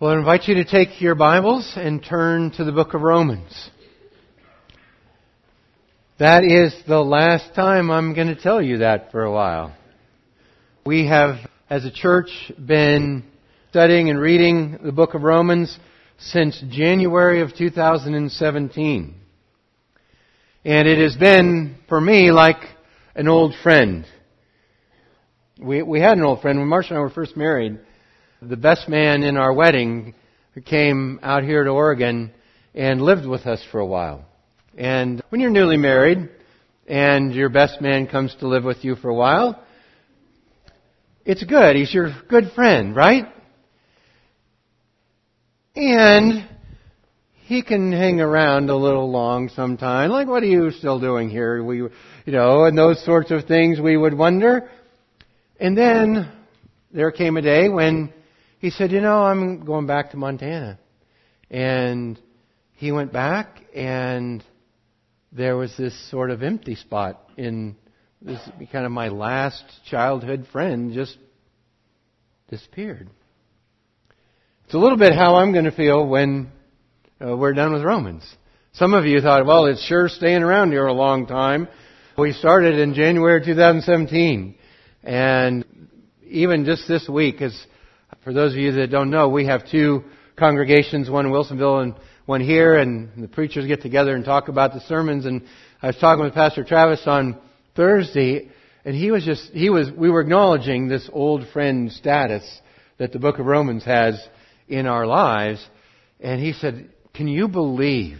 Well, I invite you to take your Bibles and turn to the book of Romans. That is the last time I'm going to tell you that for a while. We have, as a church, been studying and reading the book of Romans since January of 2017. And it has been, for me, like an old friend. We, we had an old friend when Marcia and I were first married the best man in our wedding came out here to Oregon and lived with us for a while. And when you're newly married and your best man comes to live with you for a while, it's good. He's your good friend, right? And he can hang around a little long sometimes. Like, what are you still doing here? We, you know, and those sorts of things we would wonder. And then there came a day when he said, You know, I'm going back to Montana. And he went back, and there was this sort of empty spot in this kind of my last childhood friend just disappeared. It's a little bit how I'm going to feel when uh, we're done with Romans. Some of you thought, well, it's sure staying around here a long time. We started in January 2017. And even just this week, as for those of you that don't know, we have two congregations, one in Wilsonville and one here, and the preachers get together and talk about the sermons. And I was talking with Pastor Travis on Thursday, and he was just, he was, we were acknowledging this old friend status that the book of Romans has in our lives. And he said, can you believe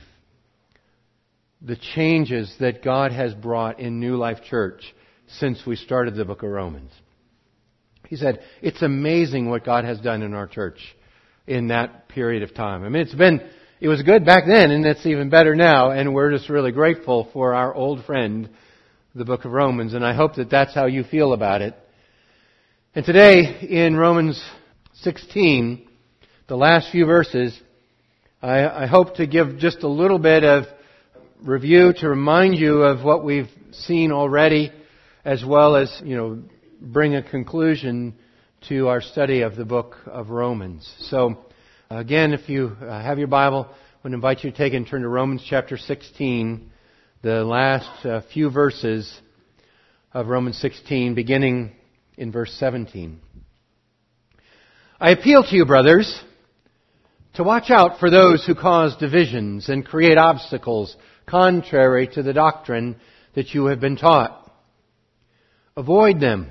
the changes that God has brought in New Life Church since we started the book of Romans? He said, it's amazing what God has done in our church in that period of time. I mean, it's been, it was good back then and it's even better now and we're just really grateful for our old friend, the book of Romans, and I hope that that's how you feel about it. And today in Romans 16, the last few verses, I, I hope to give just a little bit of review to remind you of what we've seen already, as well as, you know, bring a conclusion to our study of the book of Romans. So, again, if you uh, have your Bible, I would invite you to take and turn to Romans chapter 16, the last uh, few verses of Romans 16, beginning in verse 17. I appeal to you, brothers, to watch out for those who cause divisions and create obstacles contrary to the doctrine that you have been taught. Avoid them.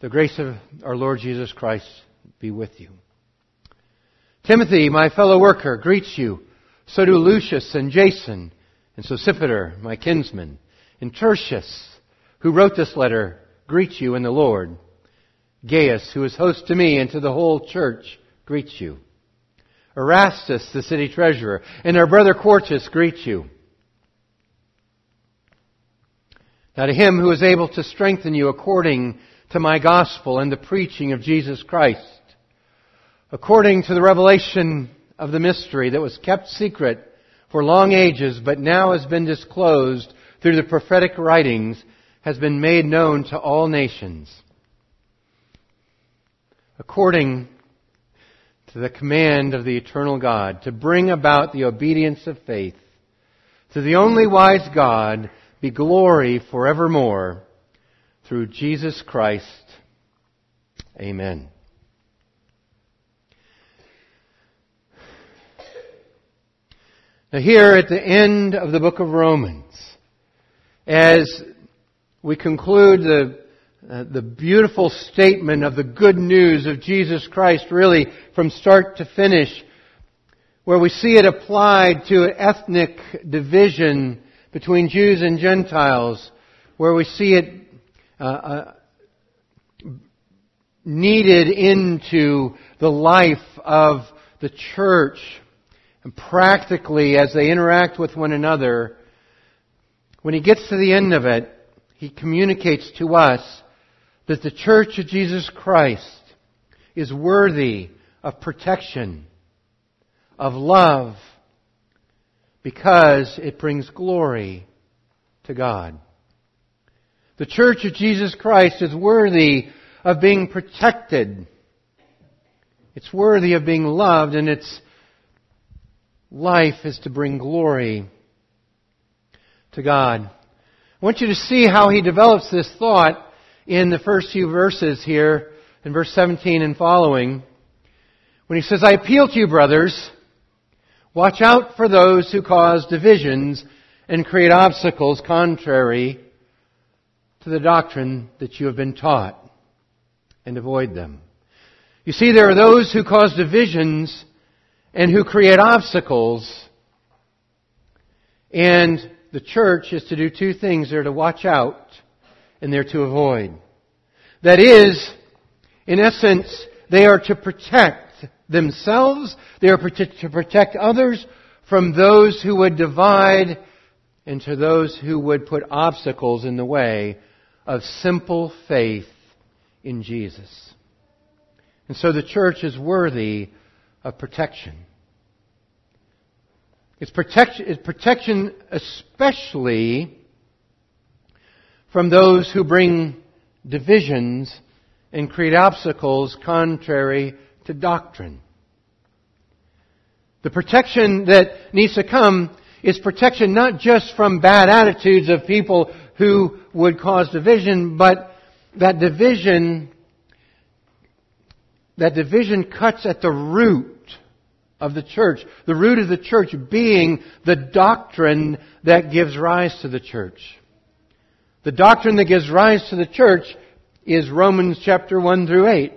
The grace of our Lord Jesus Christ be with you. Timothy, my fellow worker, greets you. So do Lucius and Jason, and Sosipater, my kinsman, and Tertius, who wrote this letter, greets you in the Lord. Gaius, who is host to me and to the whole church, greets you. Erastus, the city treasurer, and our brother Quartus greets you. Now to him who is able to strengthen you according to my gospel and the preaching of Jesus Christ, according to the revelation of the mystery that was kept secret for long ages, but now has been disclosed through the prophetic writings, has been made known to all nations. According to the command of the eternal God, to bring about the obedience of faith, to the only wise God, be glory forevermore through Jesus Christ. Amen. Now, here at the end of the book of Romans, as we conclude the, uh, the beautiful statement of the good news of Jesus Christ, really from start to finish, where we see it applied to ethnic division between Jews and Gentiles, where we see it uh, uh, needed into the life of the church and practically as they interact with one another, when he gets to the end of it, he communicates to us that the church of Jesus Christ is worthy of protection, of love, because it brings glory to God. The church of Jesus Christ is worthy of being protected. It's worthy of being loved and its life is to bring glory to God. I want you to see how he develops this thought in the first few verses here, in verse 17 and following, when he says, I appeal to you, brothers, watch out for those who cause divisions and create obstacles contrary to the doctrine that you have been taught, and avoid them. You see, there are those who cause divisions and who create obstacles, and the church is to do two things. They're to watch out and they're to avoid. That is, in essence, they are to protect themselves, they are to protect others from those who would divide and to those who would put obstacles in the way of simple faith in Jesus. And so the church is worthy of protection. It's protection, it's protection especially from those who bring divisions and create obstacles contrary to doctrine. The protection that needs to come is protection not just from bad attitudes of people who would cause division, but that division, that division cuts at the root of the church. The root of the church being the doctrine that gives rise to the church. The doctrine that gives rise to the church is Romans chapter 1 through 8,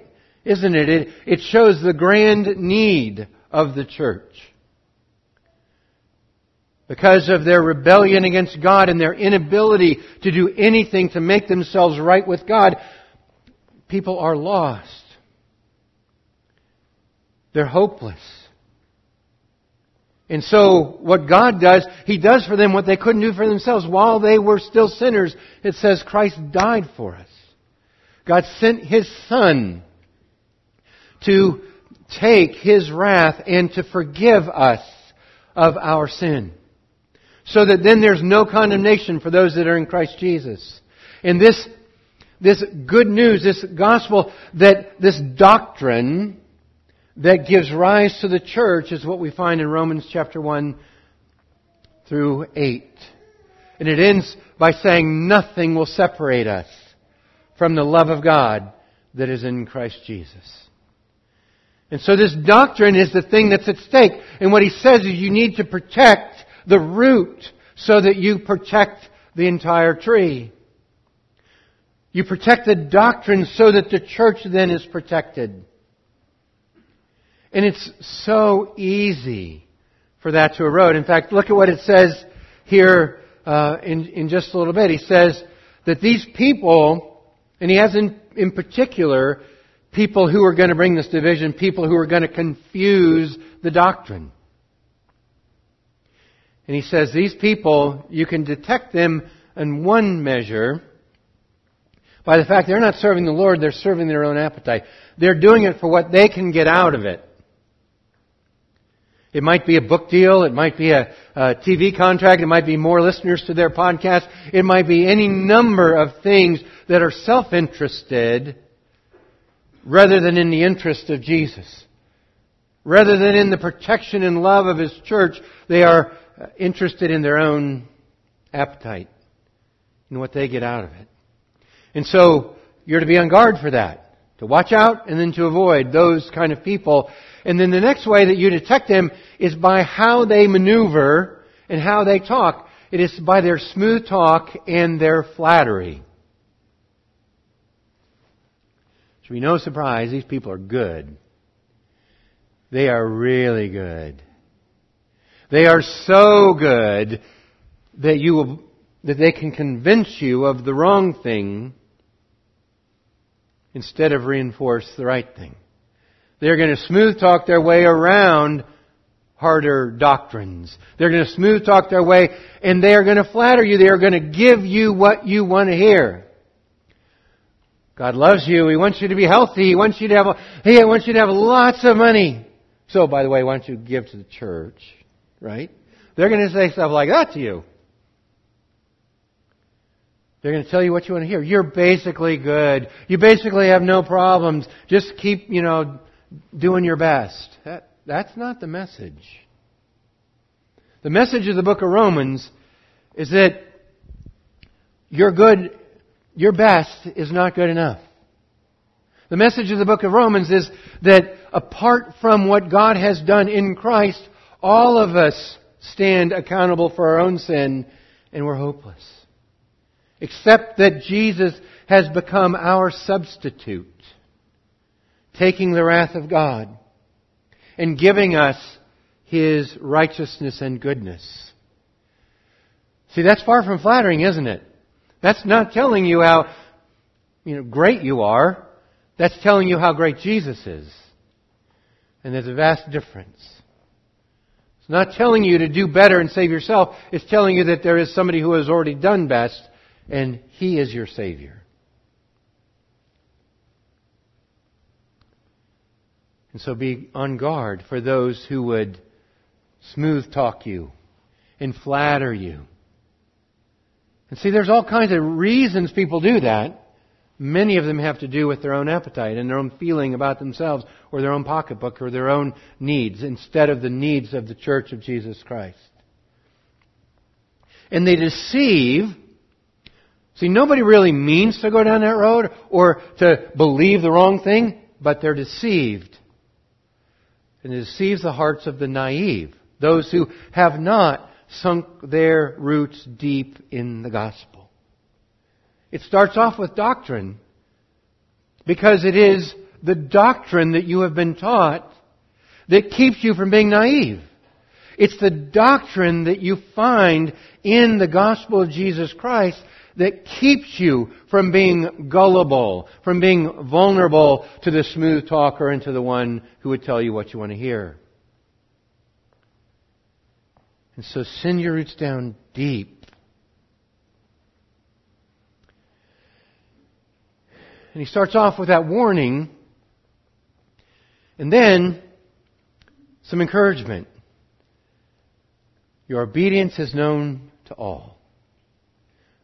isn't it? It, it shows the grand need of the church. Because of their rebellion against God and their inability to do anything to make themselves right with God, people are lost. They're hopeless. And so, what God does, He does for them what they couldn't do for themselves. While they were still sinners, it says Christ died for us. God sent His Son to take His wrath and to forgive us of our sin. So that then there's no condemnation for those that are in Christ Jesus. And this, this good news, this gospel, that this doctrine that gives rise to the church is what we find in Romans chapter 1 through 8. And it ends by saying nothing will separate us from the love of God that is in Christ Jesus. And so this doctrine is the thing that's at stake. And what he says is you need to protect the root so that you protect the entire tree. You protect the doctrine so that the church then is protected. And it's so easy for that to erode. In fact, look at what it says here uh, in, in just a little bit. He says that these people, and he has in, in particular people who are going to bring this division, people who are going to confuse the doctrine. And he says these people, you can detect them in one measure by the fact they're not serving the Lord, they're serving their own appetite. They're doing it for what they can get out of it. It might be a book deal. It might be a, a, TV contract. It might be more listeners to their podcast. It might be any number of things that are self-interested rather than in the interest of Jesus. Rather than in the protection and love of His church, they are Uh, interested in their own appetite and what they get out of it. And so, you're to be on guard for that. To watch out and then to avoid those kind of people and then the next way that you detect them is by how they maneuver and how they talk. It is by their smooth talk and their flattery. Should be no surprise, these people are good. They are really good. They are so good that you will, that they can convince you of the wrong thing instead of reinforce the right thing. They're going to smooth talk their way around harder doctrines. They're going to smooth talk their way and they are going to flatter you. They are going to give you what you want to hear. God loves you. He wants you to be healthy. He wants you to have, he wants you to have lots of money. So, by the way, why don't you give to the church? Right? They're going to say stuff like that to you. They're going to tell you what you want to hear. You're basically good. You basically have no problems. Just keep, you know, doing your best. That, that's not the message. The message of the book of Romans is that your good, your best is not good enough. The message of the book of Romans is that apart from what God has done in Christ, all of us stand accountable for our own sin and we're hopeless. Except that Jesus has become our substitute, taking the wrath of God and giving us His righteousness and goodness. See, that's far from flattering, isn't it? That's not telling you how, you know, great you are. That's telling you how great Jesus is. And there's a vast difference. Not telling you to do better and save yourself. It's telling you that there is somebody who has already done best, and He is your Savior. And so be on guard for those who would smooth talk you and flatter you. And see, there's all kinds of reasons people do that. Many of them have to do with their own appetite and their own feeling about themselves or their own pocketbook or their own needs instead of the needs of the church of Jesus Christ. And they deceive. See, nobody really means to go down that road or to believe the wrong thing, but they're deceived and it deceives the hearts of the naive, those who have not sunk their roots deep in the gospel. It starts off with doctrine because it is the doctrine that you have been taught that keeps you from being naive. It's the doctrine that you find in the gospel of Jesus Christ that keeps you from being gullible, from being vulnerable to the smooth talker and to the one who would tell you what you want to hear. And so send your roots down deep. And he starts off with that warning, and then some encouragement. Your obedience is known to all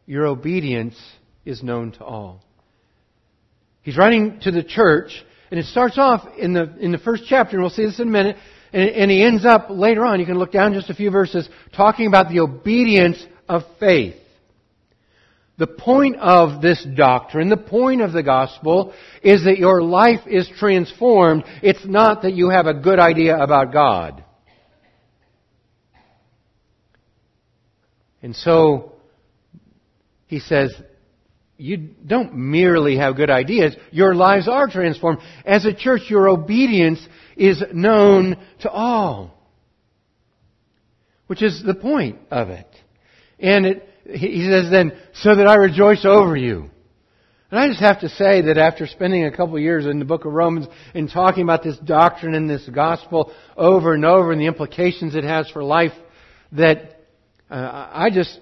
your obedience is known to all. He's writing to the church, and it starts off in the, in the first chapter, and we'll see this in a minute, and, and he ends up later on, you can look down just a few verses, talking about the obedience of faith. The point of this doctrine, the point of the gospel, is that your life is transformed. It's not that you have a good idea about God. And so, he says, you don't merely have good ideas, your lives are transformed. As a church, your obedience is known to all. Which is the point of it. And it, he says then, so that I rejoice over you. And I just have to say that after spending a couple of years in the book of Romans and talking about this doctrine and this gospel over and over and the implications it has for life, that uh, I just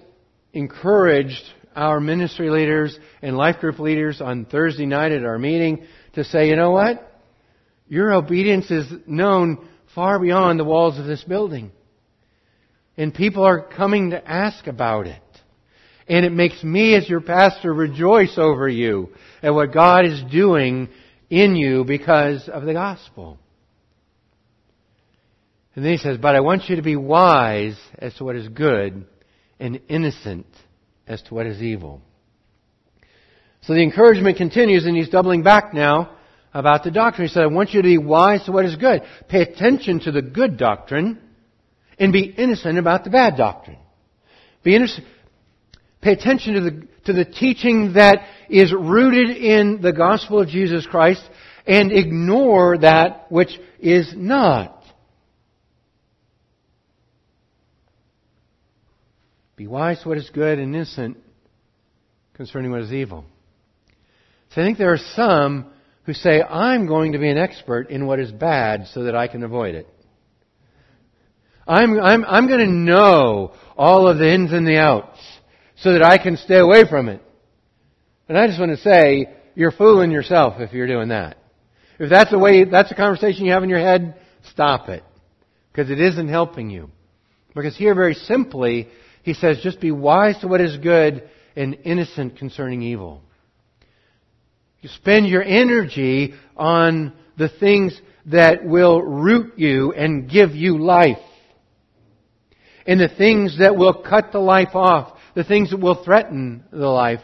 encouraged our ministry leaders and life group leaders on Thursday night at our meeting to say, you know what? Your obedience is known far beyond the walls of this building. And people are coming to ask about it. And it makes me as your pastor rejoice over you at what God is doing in you because of the gospel. And then he says, but I want you to be wise as to what is good and innocent as to what is evil. So the encouragement continues, and he's doubling back now about the doctrine. He said, I want you to be wise to what is good. Pay attention to the good doctrine, and be innocent about the bad doctrine. Be innocent. Pay attention to the, to the teaching that is rooted in the gospel of Jesus Christ, and ignore that which is not. Be wise to what is good and innocent concerning what is evil. So I think there are some who say, I'm going to be an expert in what is bad so that I can avoid it. I'm, I'm, I'm going to know all of the ins and the outs so that I can stay away from it. And I just want to say, you're fooling yourself if you're doing that. If that's the way, that's the conversation you have in your head, stop it. Because it isn't helping you. Because here very simply, he says, just be wise to what is good and innocent concerning evil. You spend your energy on the things that will root you and give you life. And the things that will cut the life off, the things that will threaten the life.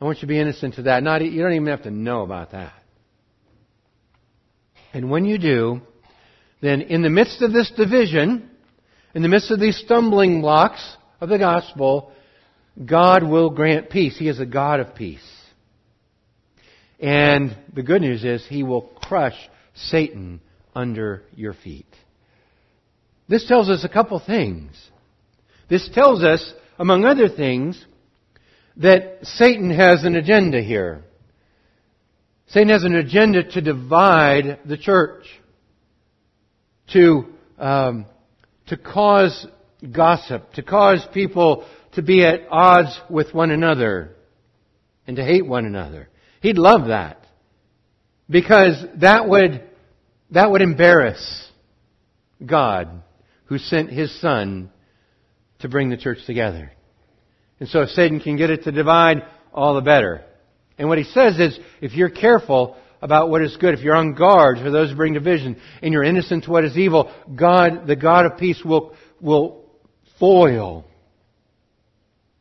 I want you to be innocent to that. Not, you don't even have to know about that. And when you do, then in the midst of this division, in the midst of these stumbling blocks of the gospel, God will grant peace. He is a God of peace. And the good news is He will crush Satan under your feet. This tells us a couple things. This tells us, among other things, that Satan has an agenda here. Satan has an agenda to divide the church, to um, to cause gossip, to cause people to be at odds with one another and to hate one another. He'd love that because that would that would embarrass God who sent His Son to bring the church together. And so if Satan can get it to divide, all the better. And what he says is, if you're careful about what is good, if you're on guard for those who bring division, and you're innocent to what is evil, God, the God of peace, will, will foil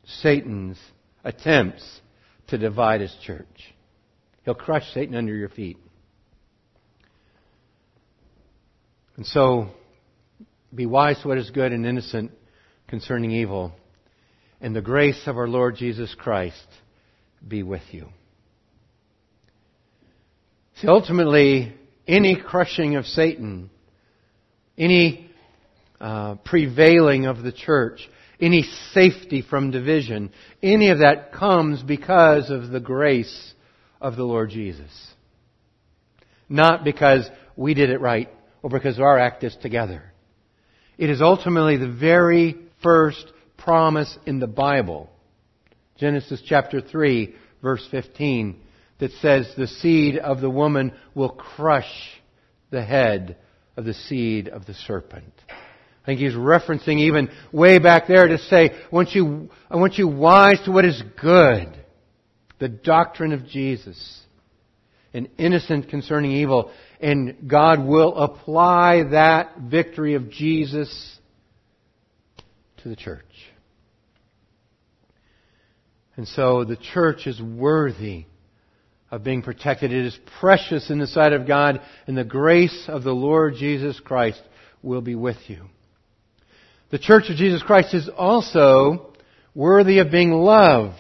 Satan's attempts to divide his church. He'll crush Satan under your feet. And so, be wise to what is good and innocent concerning evil. And the grace of our Lord Jesus Christ be with you. See, ultimately, any crushing of Satan, any uh, prevailing of the church, any safety from division, any of that comes because of the grace of the Lord Jesus. Not because we did it right or because our act is together. It is ultimately the very first promise in the Bible. Genesis chapter 3 verse 15 that says the seed of the woman will crush the head of the seed of the serpent. I think he's referencing even way back there to say, I want you, I want you wise to what is good. The doctrine of Jesus. And innocent concerning evil. And God will apply that victory of Jesus to the church. And so the church is worthy of being protected. It is precious in the sight of God, and the grace of the Lord Jesus Christ will be with you. The church of Jesus Christ is also worthy of being loved.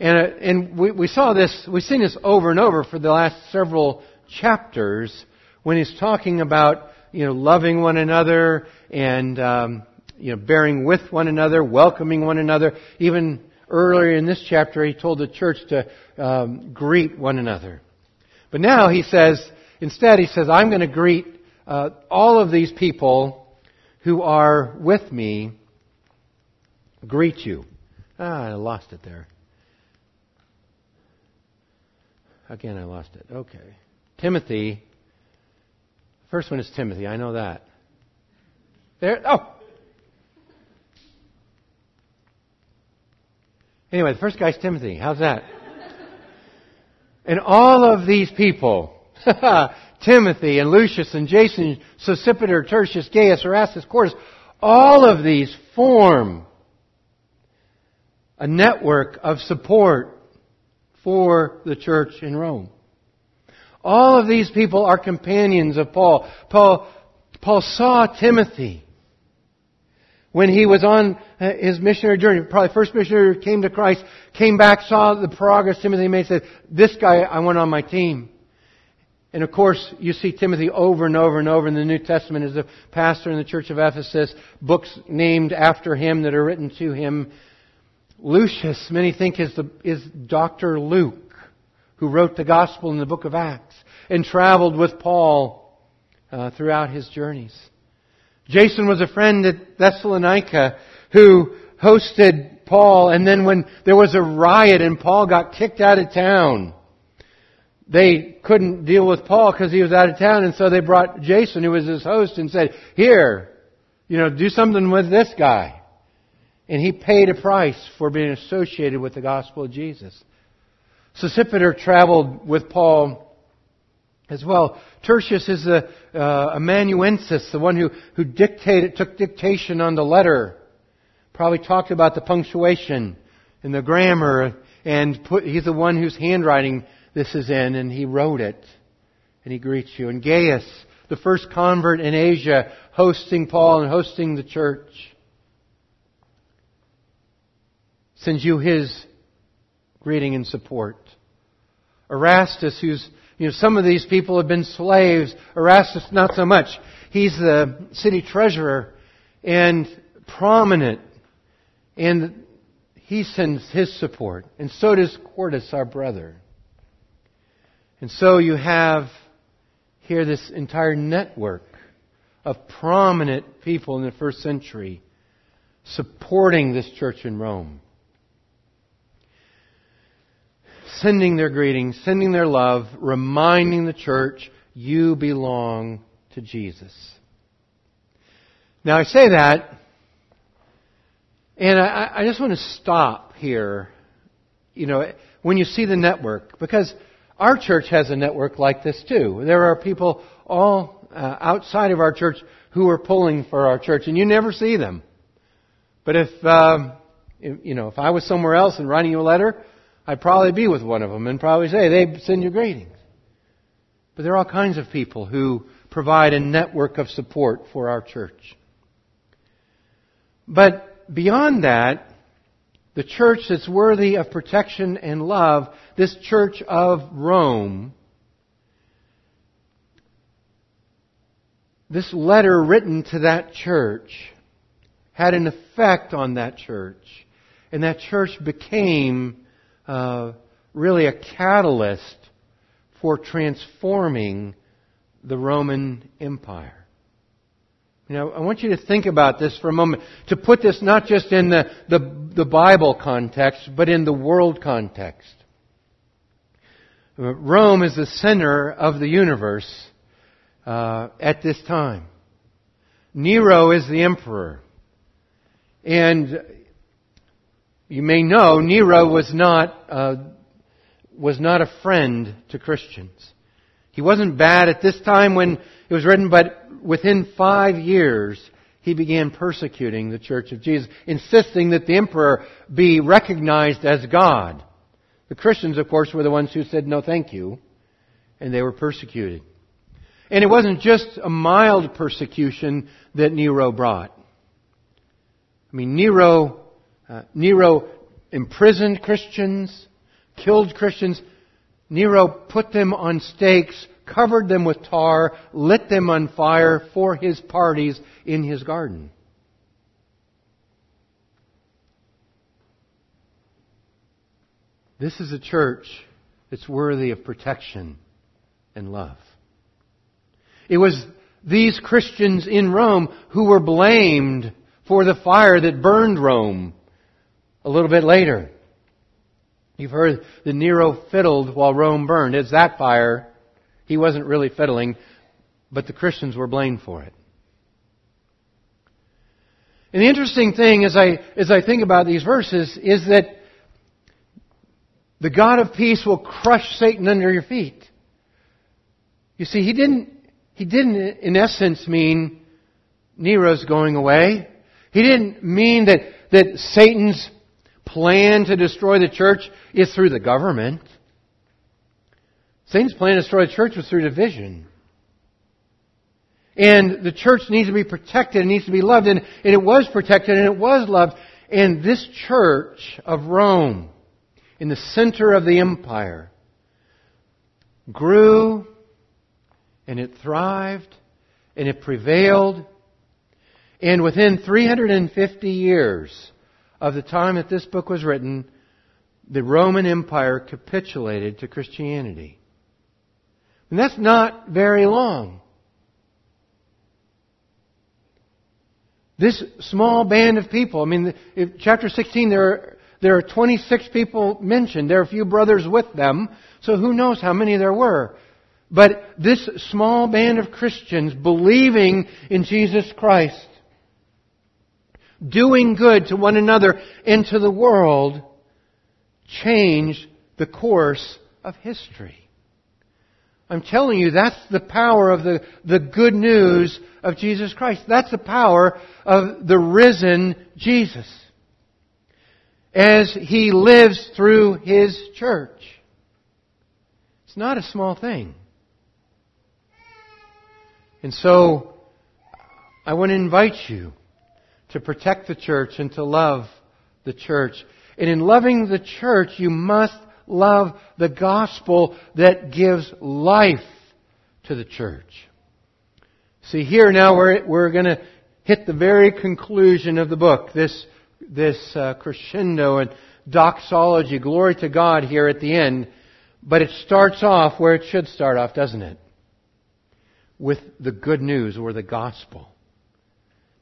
And, and we, we saw this, we've seen this over and over for the last several chapters when he's talking about, you know, loving one another and, um, you know, bearing with one another, welcoming one another. Even earlier in this chapter, he told the church to um, greet one another. But now he says, instead, he says, I'm going to greet uh, all of these people who are with me. Greet you. Ah, I lost it there. Again, I lost it. Okay. Timothy. First one is Timothy. I know that. There. Oh, Anyway, the first guy's Timothy. How's that? and all of these people, Timothy and Lucius and Jason, Sosipater, Tertius, Gaius, Erastus, Quartus, all of these form a network of support for the church in Rome. All of these people are companions of Paul. Paul, Paul saw Timothy when he was on uh, his missionary journey, probably first missionary came to Christ, came back, saw the progress Timothy made, said, this guy I want on my team. And of course, you see Timothy over and over and over in the New Testament as a pastor in the church of Ephesus, books named after him that are written to him. Lucius, many think is, the, is Dr. Luke, who wrote the gospel in the book of Acts. and traveled with Paul uh, throughout his journeys. Jason was a friend at Thessalonica who hosted Paul, and then when there was a riot and Paul got kicked out of town, they couldn't deal with Paul because he was out of town, and so they brought Jason, who was his host, and said, Here, you know, do something with this guy. And he paid a price for being associated with the gospel of Jesus. Sosipater traveled with Paul as well. Tertius is a uh, amanuensis, the one who, who dictated, took dictation on the letter. Probably talked about the punctuation and the grammar, and put, he's the one whose handwriting this is in, and he wrote it. And he greets you. And Gaius, the first convert in Asia, hosting Paul and hosting the church, sends you his greeting and support. Erastus, who's, you know, some of these people have been slaves. Erastus, not so much. He's the city treasurer and prominent. And he sends his support. And so does Quartus, our brother. And so you have here this entire network of prominent people in the first century supporting this church in Rome. Sending their greetings, sending their love, reminding the church, you belong to Jesus. Now I say that, and I, I just want to stop here, you know, when you see the network, because our church has a network like this too. There are people all uh, outside of our church who are pulling for our church, and you never see them. But if, um, if you know, if I was somewhere else and writing you a letter, I'd probably be with one of them and probably say they send you greetings. But there are all kinds of people who provide a network of support for our church. But beyond that, the church that's worthy of protection and love, this church of Rome, this letter written to that church had an effect on that church. And that church became uh, really a catalyst for transforming the Roman Empire. Know, I want you to think about this for a moment. To put this not just in the, the, the Bible context, but in the world context. Rome is the center of the universe uh, at this time. Nero is the emperor. And you may know Nero was not, uh, was not a friend to Christians. He wasn't bad at this time when it was written, but within five years, he began persecuting the Church of Jesus, insisting that the emperor be recognized as God. The Christians, of course, were the ones who said no thank you, and they were persecuted. And it wasn't just a mild persecution that Nero brought. I mean, Nero, uh, Nero imprisoned Christians, killed Christians. Nero put them on stakes covered them with tar, lit them on fire for his parties in his garden. This is a church that's worthy of protection and love. It was these Christians in Rome who were blamed for the fire that burned Rome a little bit later. You've heard that Nero fiddled while Rome burned. It's that fire he wasn't really fiddling, but the Christians were blamed for it. And the interesting thing as I, as I think about these verses is that the God of peace will crush Satan under your feet. You see, he didn't, he didn't in essence mean Nero's going away. He didn't mean that, that Satan's plan to destroy the church is through the government. Satan's plan to destroy the church was through division. And the church needs to be protected, it needs to be loved, and, and it was protected and it was loved. And this church of Rome, in the center of the empire, grew and it thrived and it prevailed. And within 350 years of the time that this book was written, the Roman Empire capitulated to Christianity. And that's not very long. This small band of people, I mean, if chapter 16, there are, there are 26 people mentioned. There are a few brothers with them, so who knows how many there were. But this small band of Christians believing in Jesus Christ, doing good to one another and to the world, changed the course of history. I'm telling you, that's the power of the, the good news of Jesus Christ. That's the power of the risen Jesus. As He lives through His church. It's not a small thing. And so, I want to invite you to protect the church and to love the church. And in loving the church, you must love the gospel that gives life to the church. See, here now we're, we're going to hit the very conclusion of the book, this, this uh, crescendo and doxology, glory to God here at the end. But it starts off where it should start off, doesn't it? With the good news or the gospel.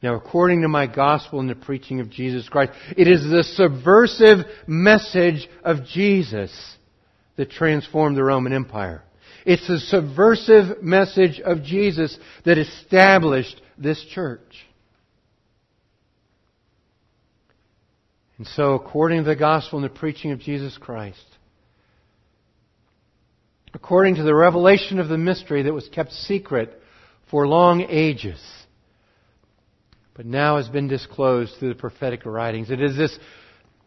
Now, according to my gospel and the preaching of Jesus Christ, it is the subversive message of Jesus that transformed the Roman Empire. It's the subversive message of Jesus that established this church. And so, according to the gospel and the preaching of Jesus Christ, according to the revelation of the mystery that was kept secret for long ages, but now has been disclosed through the prophetic writings. It is this,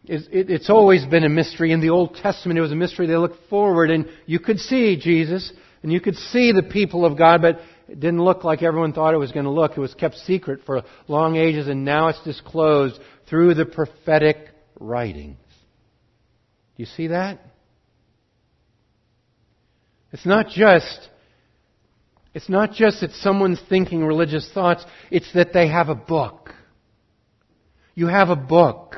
it's always been a mystery. In the Old Testament, it was a mystery. They looked forward and you could see Jesus and you could see the people of God, but it didn't look like everyone thought it was going to look. It was kept secret for long ages and now it's disclosed through the prophetic writings. Do you see that? It's not just it's not just that someone's thinking religious thoughts, it's that they have a book. You have a book.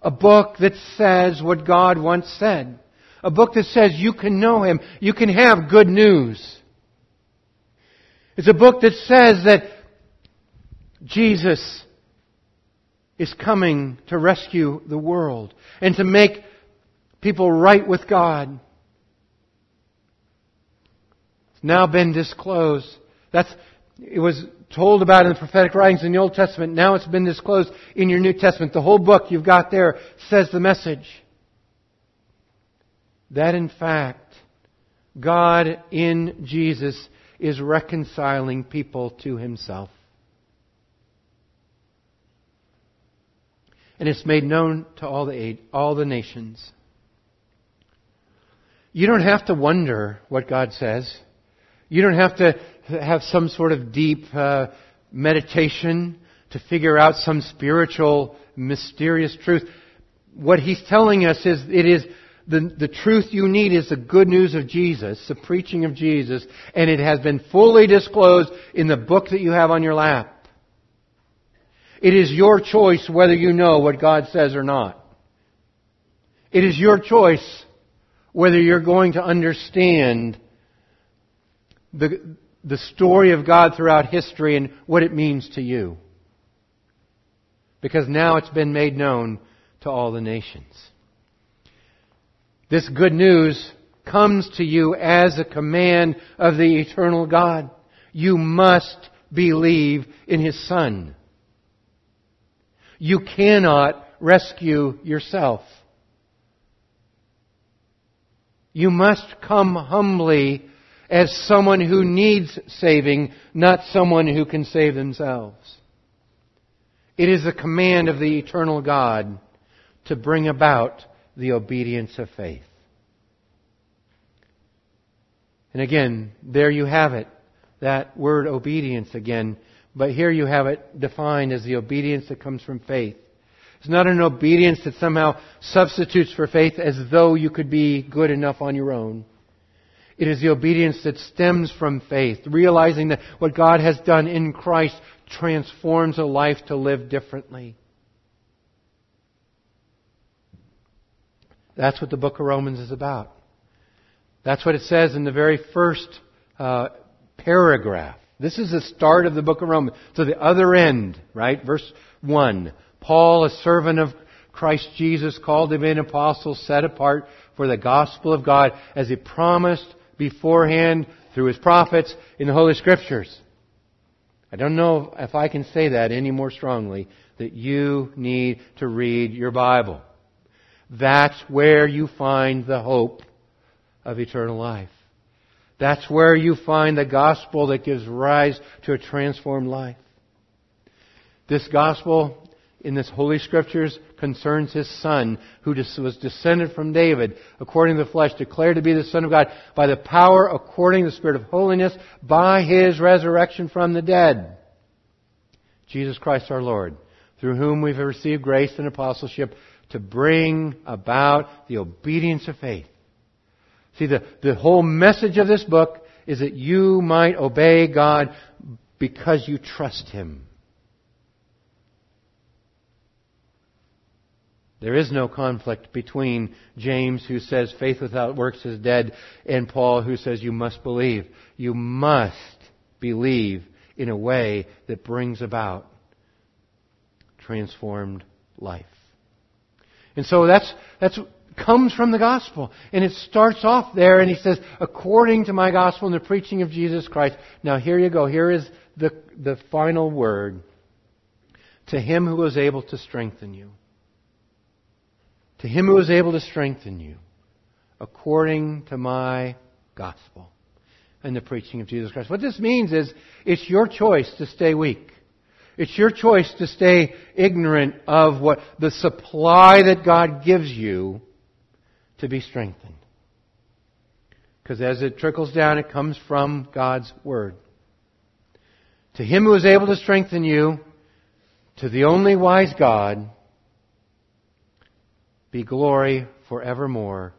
A book that says what God once said. A book that says you can know Him. You can have good news. It's a book that says that Jesus is coming to rescue the world and to make people right with God now been disclosed. That's, it was told about in the prophetic writings in the Old Testament. Now it's been disclosed in your New Testament. The whole book you've got there says the message. That in fact, God in Jesus is reconciling people to Himself. And it's made known to all the, all the nations. You don't have to wonder what God says. You don't have to have some sort of deep uh, meditation to figure out some spiritual, mysterious truth. What he's telling us is it is the, the truth you need is the good news of Jesus, the preaching of Jesus, and it has been fully disclosed in the book that you have on your lap. It is your choice whether you know what God says or not. It is your choice whether you're going to understand the, the story of God throughout history and what it means to you. Because now it's been made known to all the nations. This good news comes to you as a command of the eternal God. You must believe in His Son. You cannot rescue yourself. You must come humbly as someone who needs saving, not someone who can save themselves. It is a command of the eternal God to bring about the obedience of faith. And again, there you have it. That word obedience again. But here you have it defined as the obedience that comes from faith. It's not an obedience that somehow substitutes for faith as though you could be good enough on your own. It is the obedience that stems from faith, realizing that what God has done in Christ transforms a life to live differently. That's what the book of Romans is about. That's what it says in the very first uh, paragraph. This is the start of the book of Romans. To the other end, right? Verse 1. Paul, a servant of Christ Jesus, called be an apostle, set apart for the gospel of God, as he promised beforehand through his prophets in the Holy Scriptures. I don't know if I can say that any more strongly, that you need to read your Bible. That's where you find the hope of eternal life. That's where you find the gospel that gives rise to a transformed life. This gospel in this Holy Scriptures concerns his son, who was descended from David, according to the flesh, declared to be the Son of God, by the power according to the Spirit of holiness, by his resurrection from the dead. Jesus Christ our Lord, through whom we've received grace and apostleship to bring about the obedience of faith. See, the, the whole message of this book is that you might obey God because you trust Him. There is no conflict between James, who says faith without works is dead, and Paul, who says you must believe. You must believe in a way that brings about transformed life. And so that's, that's comes from the gospel. And it starts off there and he says, according to my gospel and the preaching of Jesus Christ. Now here you go. Here is the, the final word. To him who is able to strengthen you. To him who is able to strengthen you. According to my gospel and the preaching of Jesus Christ. What this means is it's your choice to stay weak. It's your choice to stay ignorant of what the supply that God gives you to be strengthened. Because as it trickles down, it comes from God's Word. To Him who is able to strengthen you, to the only wise God, be glory forevermore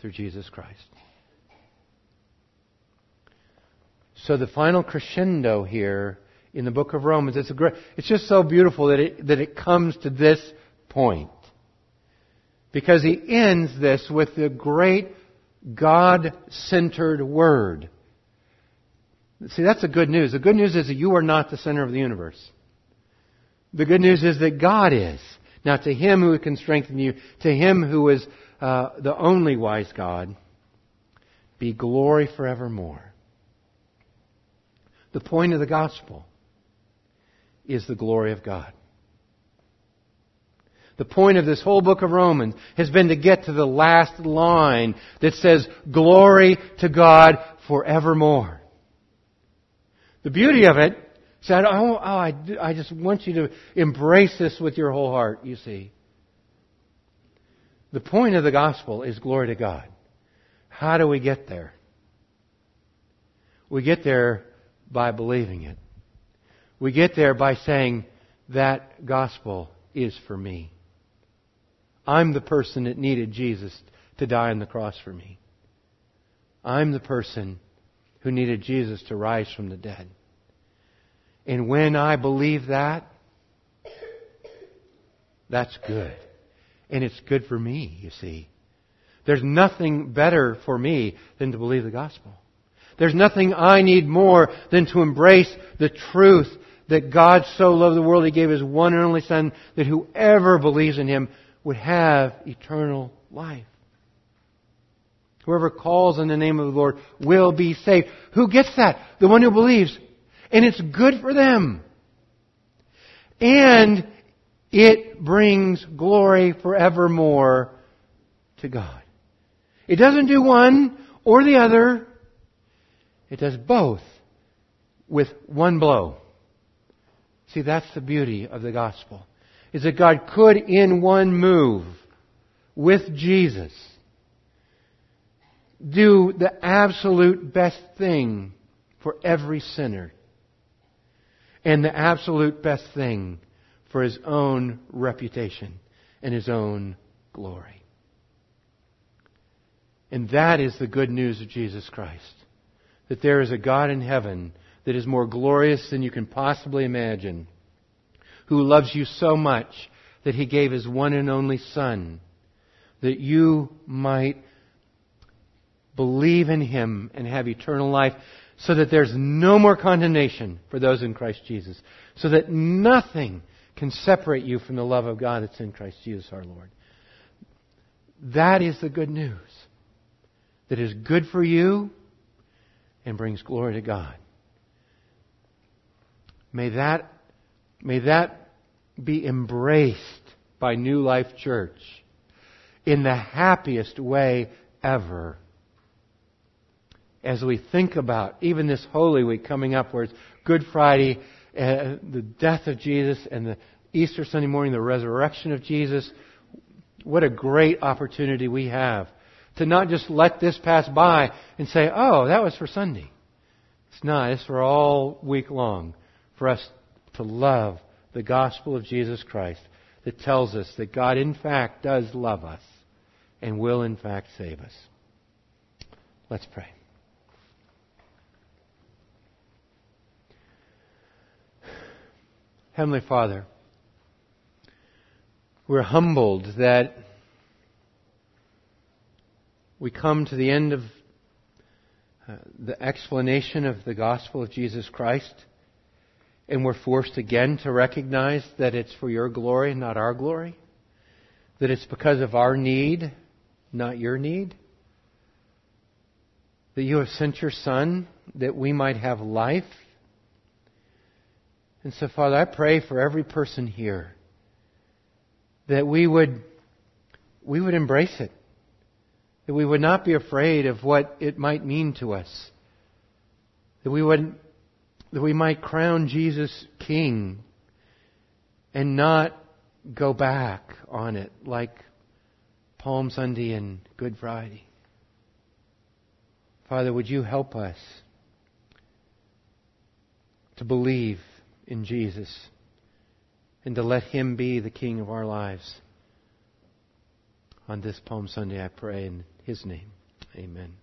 through Jesus Christ. So the final crescendo here in the book of Romans, it's, great, it's just so beautiful that it, that it comes to this point. Because he ends this with the great God-centered word. See, that's the good news. The good news is that you are not the center of the universe. The good news is that God is. Now, to Him who can strengthen you, to Him who is uh, the only wise God, be glory forevermore. The point of the gospel is the glory of God. The point of this whole book of Romans has been to get to the last line that says, Glory to God forevermore. The beauty of it said, oh, oh I, I just want you to embrace this with your whole heart, you see. The point of the gospel is glory to God. How do we get there? We get there by believing it. We get there by saying, that gospel is for me. I'm the person that needed Jesus to die on the cross for me. I'm the person who needed Jesus to rise from the dead. And when I believe that, that's good. And it's good for me, you see. There's nothing better for me than to believe the gospel. There's nothing I need more than to embrace the truth that God so loved the world, He gave His one and only Son, that whoever believes in Him would have eternal life. Whoever calls on the name of the Lord will be saved. Who gets that? The one who believes. And it's good for them. And it brings glory forevermore to God. It doesn't do one or the other. It does both with one blow. See, that's the beauty of the gospel. Is that God could, in one move, with Jesus, do the absolute best thing for every sinner. And the absolute best thing for his own reputation and his own glory. And that is the good news of Jesus Christ. That there is a God in heaven that is more glorious than you can possibly imagine, who loves you so much that he gave his one and only Son, that you might believe in Him and have eternal life so that there's no more condemnation for those in Christ Jesus. So that nothing can separate you from the love of God that's in Christ Jesus our Lord. That is the good news. That is good for you and brings glory to God. May that, may that be embraced by New Life Church in the happiest way ever. As we think about even this Holy Week coming up, where it's Good Friday, uh, the death of Jesus, and the Easter Sunday morning, the resurrection of Jesus, what a great opportunity we have to not just let this pass by and say, oh, that was for Sunday. It's not. It's for all week long for us to love the gospel of Jesus Christ that tells us that God, in fact, does love us and will, in fact, save us. Let's pray. Heavenly Father, we're humbled that we come to the end of uh, the explanation of the gospel of Jesus Christ, and we're forced again to recognize that it's for your glory, not our glory, that it's because of our need, not your need, that you have sent your Son that we might have life. And so, Father, I pray for every person here that we would, we would embrace it. That we would not be afraid of what it might mean to us. That we would, that we might crown Jesus King and not go back on it like Palm Sunday and Good Friday. Father, would you help us to believe in Jesus? and to let Him be the King of our lives. On this Palm Sunday, I pray in His name. Amen.